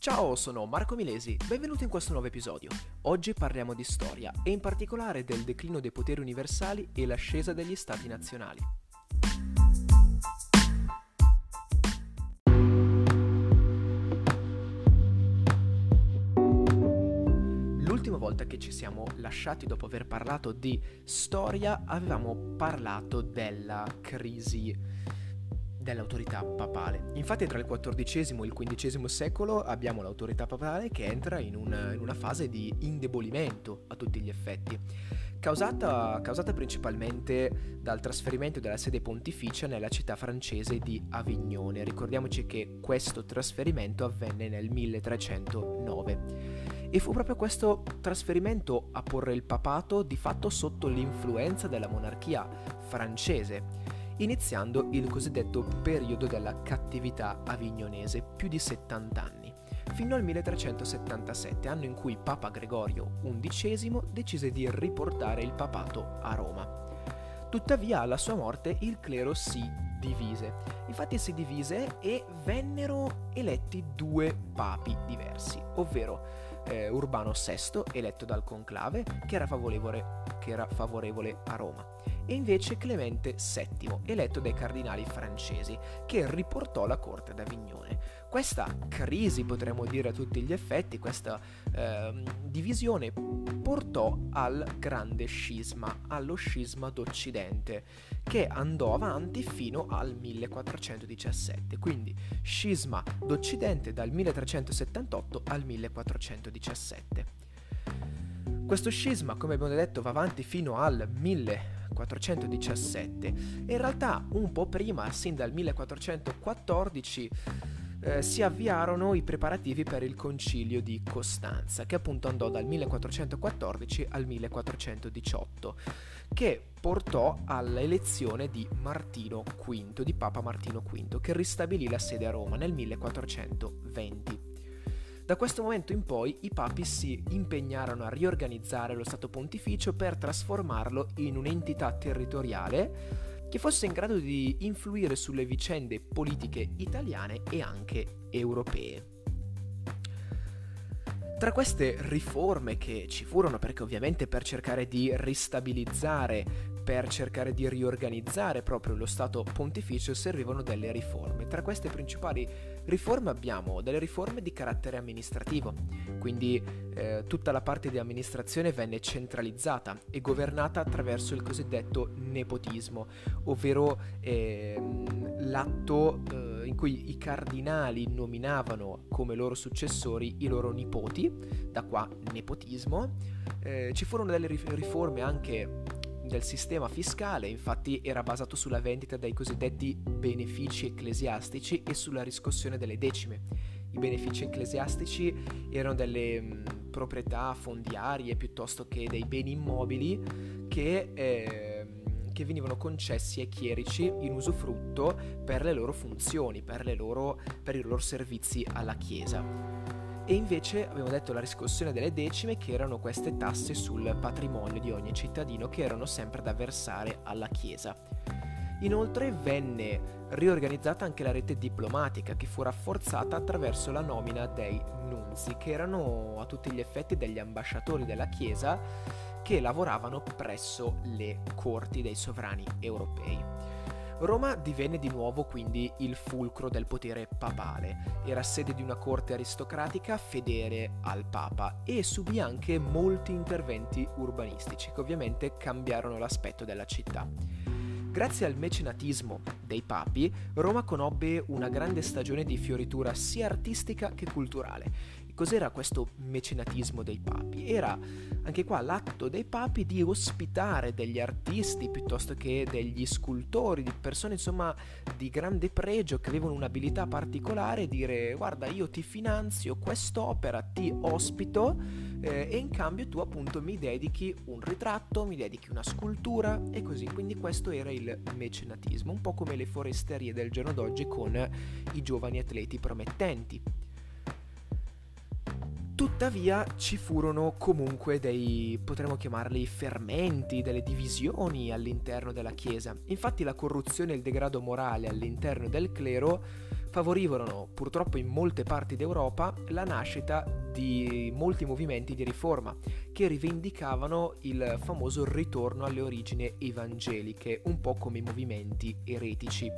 Ciao, sono Marco Milesi, benvenuto in questo nuovo episodio. Oggi parliamo di storia e in particolare del declino dei poteri universali e l'ascesa degli stati nazionali. L'ultima volta che ci siamo lasciati dopo aver parlato di storia avevamo parlato della crisi dell'autorità papale. Infatti tra il XIV e il XV secolo abbiamo l'autorità papale che entra in una, in una fase di indebolimento a tutti gli effetti, causata, causata, principalmente dal trasferimento della sede pontificia nella città francese di Avignone. Ricordiamoci che questo trasferimento avvenne nel 1309. E fu proprio questo trasferimento a porre il papato di fatto sotto l'influenza della monarchia francese iniziando il cosiddetto periodo della cattività avignonese, più di 70 anni, fino al 1377, anno in cui Papa Gregorio XI decise di riportare il papato a Roma. Tuttavia, alla sua morte, il clero si divise. Infatti si divise e vennero eletti due papi diversi, ovvero eh, Urbano VI, eletto dal conclave, che era favorevole, che era favorevole a Roma, e invece Clemente VII, eletto dai cardinali francesi, che riportò la corte ad Avignone. Questa crisi, potremmo dire a tutti gli effetti, questa eh, divisione portò al grande scisma, allo scisma d'Occidente, che andò avanti fino al 1417, quindi scisma d'Occidente dal 1378 al 1417. Questo scisma, come abbiamo detto, va avanti fino al 1417 1417 e in realtà un po' prima, sin dal 1414, eh, si avviarono i preparativi per il concilio di Costanza, che appunto andò dal 1414 al 1418, che portò all'elezione di Martino V, di Papa Martino V, che ristabilì la sede a Roma nel 1420. Da questo momento in poi i papi si impegnarono a riorganizzare lo Stato pontificio per trasformarlo in un'entità territoriale che fosse in grado di influire sulle vicende politiche italiane e anche europee. Tra queste riforme che ci furono, perché ovviamente per cercare di ristabilizzare per cercare di riorganizzare proprio lo Stato pontificio servivano delle riforme. Tra queste principali riforme abbiamo delle riforme di carattere amministrativo, quindi eh, tutta la parte di amministrazione venne centralizzata e governata attraverso il cosiddetto nepotismo, ovvero eh, l'atto eh, in cui i cardinali nominavano come loro successori i loro nipoti, da qua nepotismo. Eh, ci furono delle riforme anche del sistema fiscale infatti era basato sulla vendita dei cosiddetti benefici ecclesiastici e sulla riscossione delle decime. I benefici ecclesiastici erano delle mh, mm, proprietà fondiarie piuttosto che dei beni immobili che, eh, che, venivano concessi ai chierici in usufrutto per le loro funzioni, per, le loro, per i loro servizi alla Chiesa e invece abbiamo detto la riscossione delle decime che erano queste tasse sul patrimonio di ogni cittadino che erano sempre da versare alla Chiesa. Inoltre venne riorganizzata anche la rete diplomatica che fu rafforzata attraverso la nomina dei nunzi che erano a tutti gli effetti degli ambasciatori della Chiesa che lavoravano presso le corti dei sovrani europei. Roma divenne di nuovo quindi il fulcro del potere papale, era sede di una corte aristocratica fedele al Papa e subì anche molti interventi urbanistici che ovviamente cambiarono l'aspetto della città. Grazie al mecenatismo dei papi, Roma conobbe una grande stagione di fioritura sia artistica che culturale Cos'era questo mecenatismo dei papi? Era anche qua l'atto dei papi di ospitare degli artisti piuttosto che degli scultori, di persone insomma di grande pregio che avevano un'abilità particolare dire guarda io ti finanzio quest'opera, ti ospito eh, e in cambio tu appunto mi dedichi un ritratto, mi dedichi una scultura e così. Quindi questo era il mecenatismo, un po' come le foresterie del giorno d'oggi con i giovani atleti promettenti. Tuttavia ci furono comunque dei, potremmo chiamarli fermenti, delle divisioni all'interno della Chiesa. Infatti la corruzione e il degrado morale all'interno del clero favorivano purtroppo in molte parti d'Europa la nascita di molti movimenti di riforma che rivendicavano il famoso ritorno alle origini evangeliche, un po' come i movimenti eretici.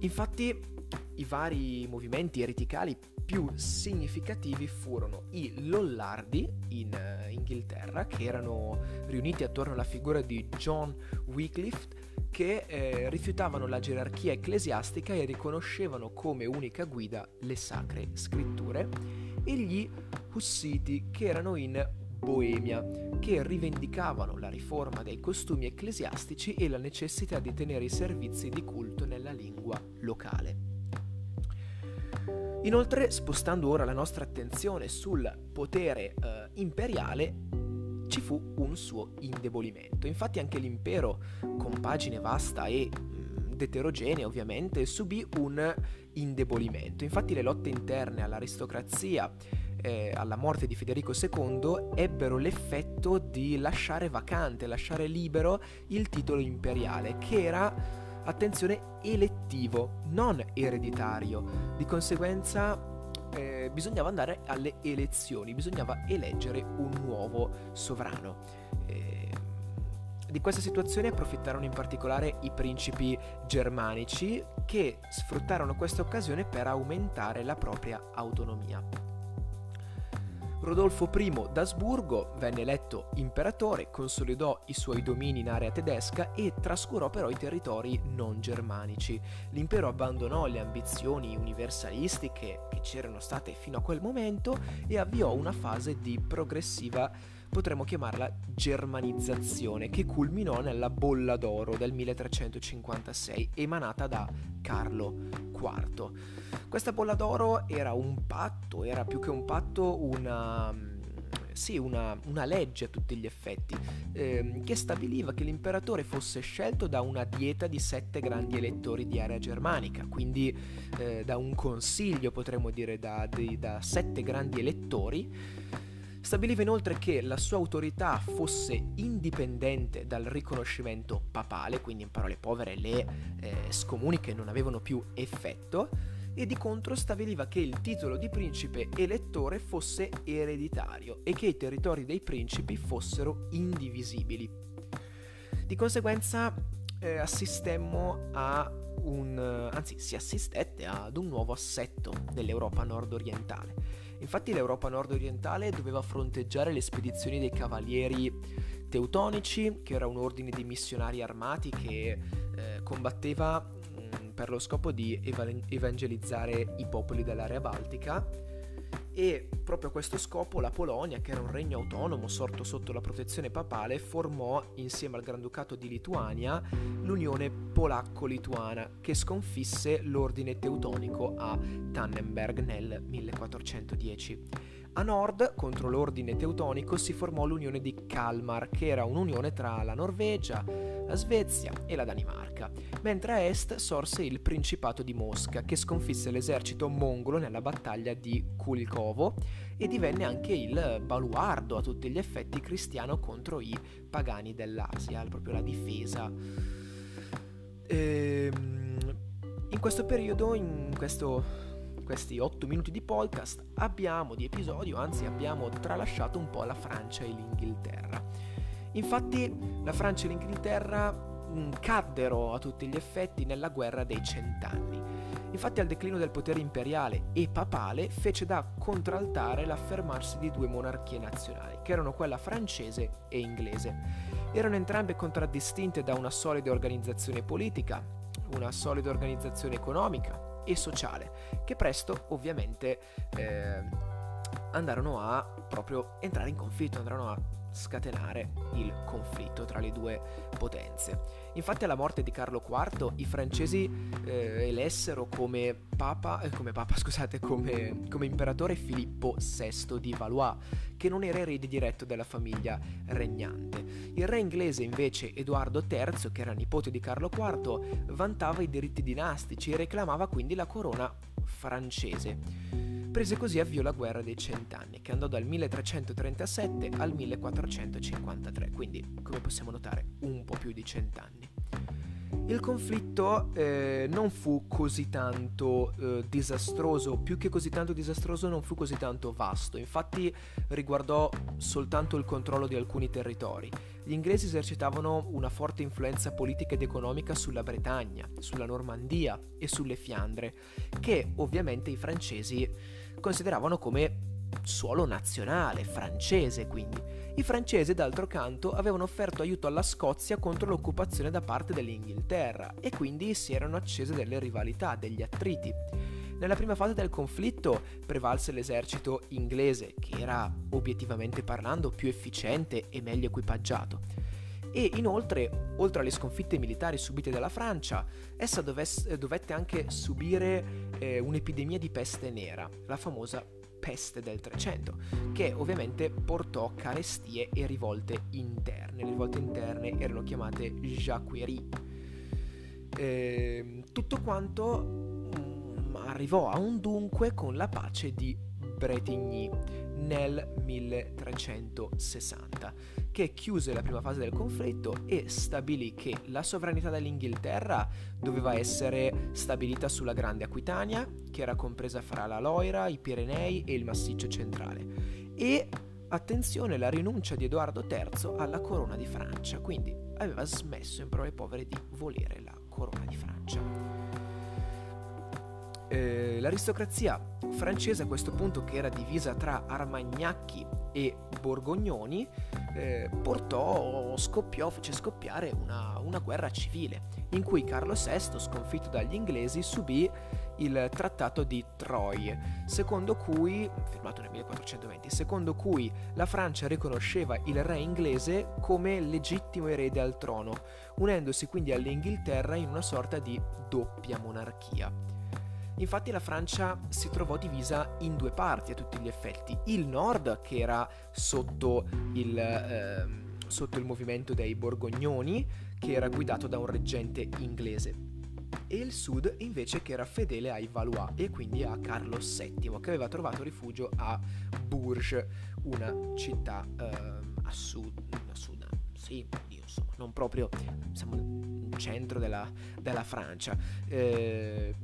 Infatti i vari movimenti ereticali più significativi furono i Lollardi in uh, Inghilterra, che erano riuniti attorno alla figura di John Wycliffe, che eh, rifiutavano la gerarchia ecclesiastica e riconoscevano come unica guida le sacre scritture, e gli Hussiti, che erano in Boemia, che rivendicavano la riforma dei costumi ecclesiastici e la necessità di tenere i servizi di culto nella lingua locale. Inoltre, spostando ora la nostra attenzione sul potere eh, imperiale, ci fu un suo indebolimento. Infatti anche l'impero, con pagine vasta e mh, eterogenea ovviamente, subì un indebolimento. Infatti le lotte interne all'aristocrazia eh, alla morte di Federico II ebbero l'effetto di lasciare vacante, lasciare libero il titolo imperiale, che era attenzione, elettivo, non ereditario. Di conseguenza eh, bisognava andare alle elezioni, bisognava eleggere un nuovo sovrano. Eh, di questa situazione approfittarono in particolare i principi germanici che sfruttarono questa occasione per aumentare la propria autonomia. Rodolfo I d'Asburgo venne eletto imperatore, consolidò i suoi domini in area tedesca e trascurò però i territori non germanici. L'impero abbandonò le ambizioni universalistiche che c'erano state fino a quel momento e avviò una fase di progressiva potremmo chiamarla germanizzazione, che culminò nella Bolla d'Oro del 1356, emanata da Carlo IV. Questa Bolla d'Oro era un patto, era più che un patto una sì, una, una, legge a tutti gli effetti, ehm, che stabiliva che l'imperatore fosse scelto da una dieta di sette grandi elettori di area germanica, quindi eh, da un consiglio, potremmo dire, da, di, da sette grandi elettori Stabiliva inoltre che la sua autorità fosse indipendente dal riconoscimento papale, quindi in parole povere le eh, scomuniche non avevano più effetto, e di contro stabiliva che il titolo di principe elettore fosse ereditario e che i territori dei principi fossero indivisibili. Di conseguenza eh, assistemmo a un, anzi si assistette ad un nuovo assetto dell'Europa nord-orientale Infatti l'Europa nord-orientale doveva fronteggiare le spedizioni dei cavalieri teutonici, che era un ordine di missionari armati che eh, combatteva mh, mm, per lo scopo di evangelizzare i popoli dell'area baltica e proprio a questo scopo la Polonia, che era un regno autonomo sorto sotto la protezione papale, formò insieme al Granducato di Lituania l'Unione Polacco-Lituana che sconfisse l'ordine teutonico a Tannenberg nel 1410. A nord, contro l'ordine teutonico, si formò l'unione di Kalmar, che era un'unione tra la Norvegia, la Svezia e la Danimarca, mentre a est sorse il Principato di Mosca, che sconfisse l'esercito mongolo nella battaglia di Kulikovo e divenne anche il baluardo a tutti gli effetti cristiano contro i pagani dell'Asia, proprio la difesa. Ehm, in questo periodo, in questo questi 8 minuti di podcast abbiamo di episodio, anzi abbiamo tralasciato un po' la Francia e l'Inghilterra. Infatti la Francia e l'Inghilterra mm, caddero a tutti gli effetti nella guerra dei cent'anni. Infatti al declino del potere imperiale e papale fece da contraltare l'affermarsi di due monarchie nazionali, che erano quella francese e inglese. Erano entrambe contraddistinte da una solida organizzazione politica, una solida organizzazione economica e sociale, che presto ovviamente eh, andarono a proprio entrare in conflitto, andarono a scatenare il conflitto tra le due potenze. Infatti alla morte di Carlo IV i francesi eh, elessero come papa, eh, come papa scusate, come, come, imperatore Filippo VI di Valois, che non era erede diretto della famiglia regnante. Il re inglese invece Edoardo III, che era nipote di Carlo IV, vantava i diritti dinastici e reclamava quindi la corona francese. Prese così avvio la guerra dei cent'anni, che andò dal 1337 al 1453, quindi come possiamo notare un po' più di cent'anni. Il conflitto eh, non fu così tanto eh, disastroso, più che così tanto disastroso non fu così tanto vasto, infatti riguardò soltanto il controllo di alcuni territori. Gli inglesi esercitavano una forte influenza politica ed economica sulla Bretagna, sulla Normandia e sulle Fiandre, che ovviamente i francesi consideravano come suolo nazionale, francese quindi. I francesi, d'altro canto, avevano offerto aiuto alla Scozia contro l'occupazione da parte dell'Inghilterra e quindi si erano accese delle rivalità, degli attriti. Nella prima fase del conflitto prevalse l'esercito inglese, che era obiettivamente parlando più efficiente e meglio equipaggiato. E inoltre, oltre alle sconfitte militari subite dalla Francia, essa dovesse, dovette anche subire eh, un'epidemia di peste nera, la famosa peste del 300, che ovviamente portò carestie e rivolte interne. Le rivolte interne erano chiamate jacquerie. Eh, tutto quanto mm, arrivò a un dunque con la pace di Bretigny nel 1360, che chiuse la prima fase del conflitto e stabilì che la sovranità dell'Inghilterra doveva essere stabilita sulla Grande Aquitania, che era compresa fra la Loira, i Pirenei e il Massiccio centrale, e attenzione la rinuncia di Edoardo III alla corona di Francia, quindi aveva smesso in parole povere di volere la corona di Francia. Eh, l'aristocrazia francese a questo punto, che era divisa tra armagnacchi e borgognoni, eh, portò, scoppiò, fece scoppiare una, una guerra civile, in cui Carlo VI, sconfitto dagli inglesi, subì il trattato di Troyes, secondo cui, firmato nel 1420, secondo cui la Francia riconosceva il re inglese come legittimo erede al trono, unendosi quindi all'Inghilterra in una sorta di doppia monarchia. Infatti la Francia si trovò divisa in due parti a tutti gli effetti. Il nord, che era sotto il, eh, sotto il movimento dei Borgognoni, che era guidato da un reggente inglese. E il sud invece che era fedele ai Valois e quindi a Carlo VII, che aveva trovato rifugio a Bourges, una città eh, a sud, a sud, sì, insomma, non proprio siamo nel centro della, della Francia. Eh,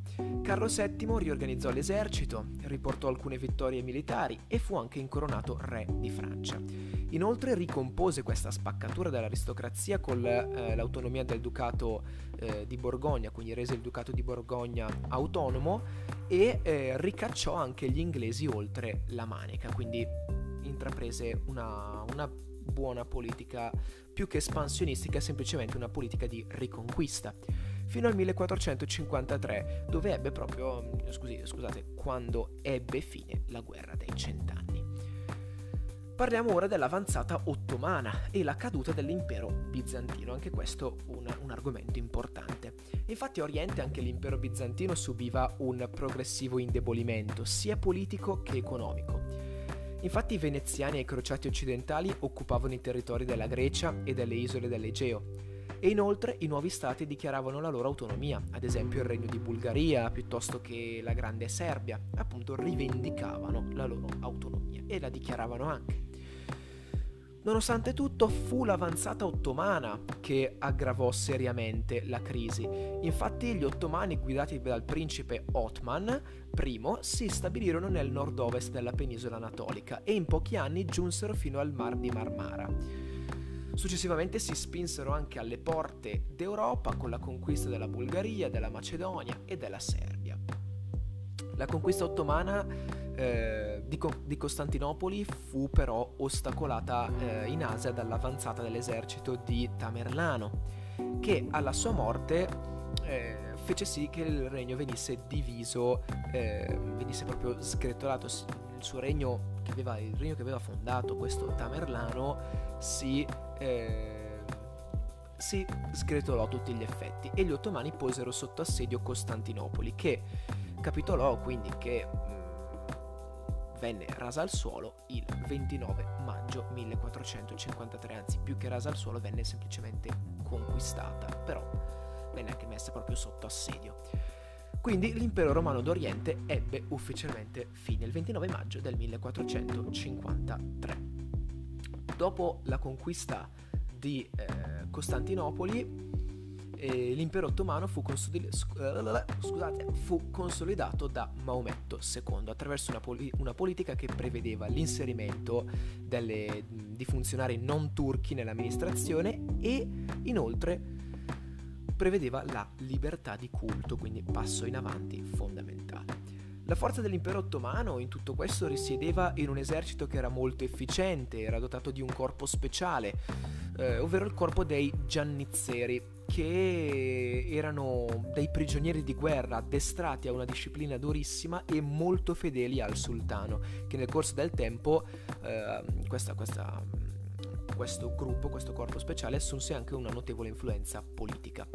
Carlo VII riorganizzò l'esercito, riportò alcune vittorie militari e fu anche incoronato re di Francia. Inoltre ricompose questa spaccatura dell'aristocrazia con eh, l'autonomia del ducato eh, di Borgogna, quindi rese il ducato di Borgogna autonomo e eh, ricacciò anche gli inglesi oltre la Manica, quindi intraprese una, una buona politica più che espansionistica, semplicemente una politica di riconquista. Fino al 1453, dove ebbe proprio, scusi, scusate, quando ebbe fine la guerra dei cent'anni. Parliamo ora dell'avanzata ottomana e la caduta dell'impero bizantino, anche questo un, un, argomento importante. Infatti a Oriente anche l'impero bizantino subiva un progressivo indebolimento, sia politico che economico. Infatti i veneziani e i crociati occidentali occupavano i territori della Grecia e delle isole dell'Egeo. E inoltre i nuovi stati dichiaravano la loro autonomia, ad esempio il regno di Bulgaria piuttosto che la grande Serbia, appunto rivendicavano la loro autonomia e la dichiaravano anche. Nonostante tutto, fu l'avanzata ottomana che aggravò seriamente la crisi. Infatti, gli ottomani, guidati dal principe Otman I, si stabilirono nel nord-ovest della penisola anatolica e in pochi anni giunsero fino al Mar di Marmara. Successivamente si spinsero anche alle porte d'Europa con la conquista della Bulgaria, della Macedonia e della Serbia. La conquista ottomana eh, di, Co- di, Costantinopoli fu però ostacolata eh, in Asia dall'avanzata dell'esercito di Tamerlano, che alla sua morte eh, fece sì che il regno venisse diviso, eh, venisse proprio sgretolato. Il suo regno che aveva, il regno che aveva fondato questo Tamerlano si eh, si sgretolò a tutti gli effetti e gli ottomani posero sotto assedio Costantinopoli che capitolò quindi che venne rasa al suolo il 29 maggio 1453, anzi più che rasa al suolo venne semplicemente conquistata, però venne anche messa proprio sotto assedio. Quindi l'impero romano d'Oriente ebbe ufficialmente fine il 29 maggio del 1453. Dopo la conquista di eh, Costantinopoli, eh, l'impero ottomano fu, consoli- scusate, fu, consolidato da Maometto II attraverso una, poli- una politica che prevedeva l'inserimento delle, di funzionari non turchi nell'amministrazione e inoltre prevedeva la libertà di culto, quindi passo in avanti fondamentale. La forza dell'impero ottomano in tutto questo risiedeva in un esercito che era molto efficiente, era dotato di un corpo speciale, eh, ovvero il corpo dei giannizzeri, che erano dei prigionieri di guerra addestrati a una disciplina durissima e molto fedeli al sultano, che nel corso del tempo eh, questa, questa questo gruppo, questo corpo speciale, assunse anche una notevole influenza politica.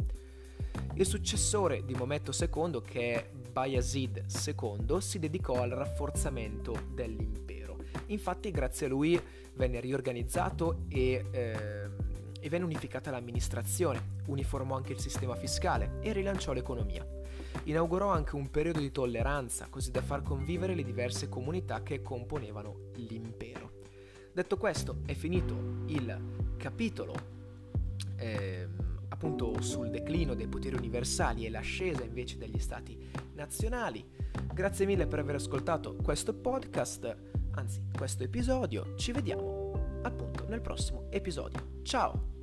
Il successore di Mometto II, che è Bayezid II, si dedicò al rafforzamento dell'impero. Infatti, grazie a lui venne riorganizzato e, eh, e venne unificata l'amministrazione, uniformò anche il sistema fiscale e rilanciò l'economia. Inaugurò anche un periodo di tolleranza, così da far convivere le diverse comunità che componevano l'impero. Detto questo, è finito il capitolo eh, appunto sul declino dei poteri universali e l'ascesa invece degli stati nazionali. Grazie mille per aver ascoltato questo podcast, anzi questo episodio. Ci vediamo appunto nel prossimo episodio. Ciao!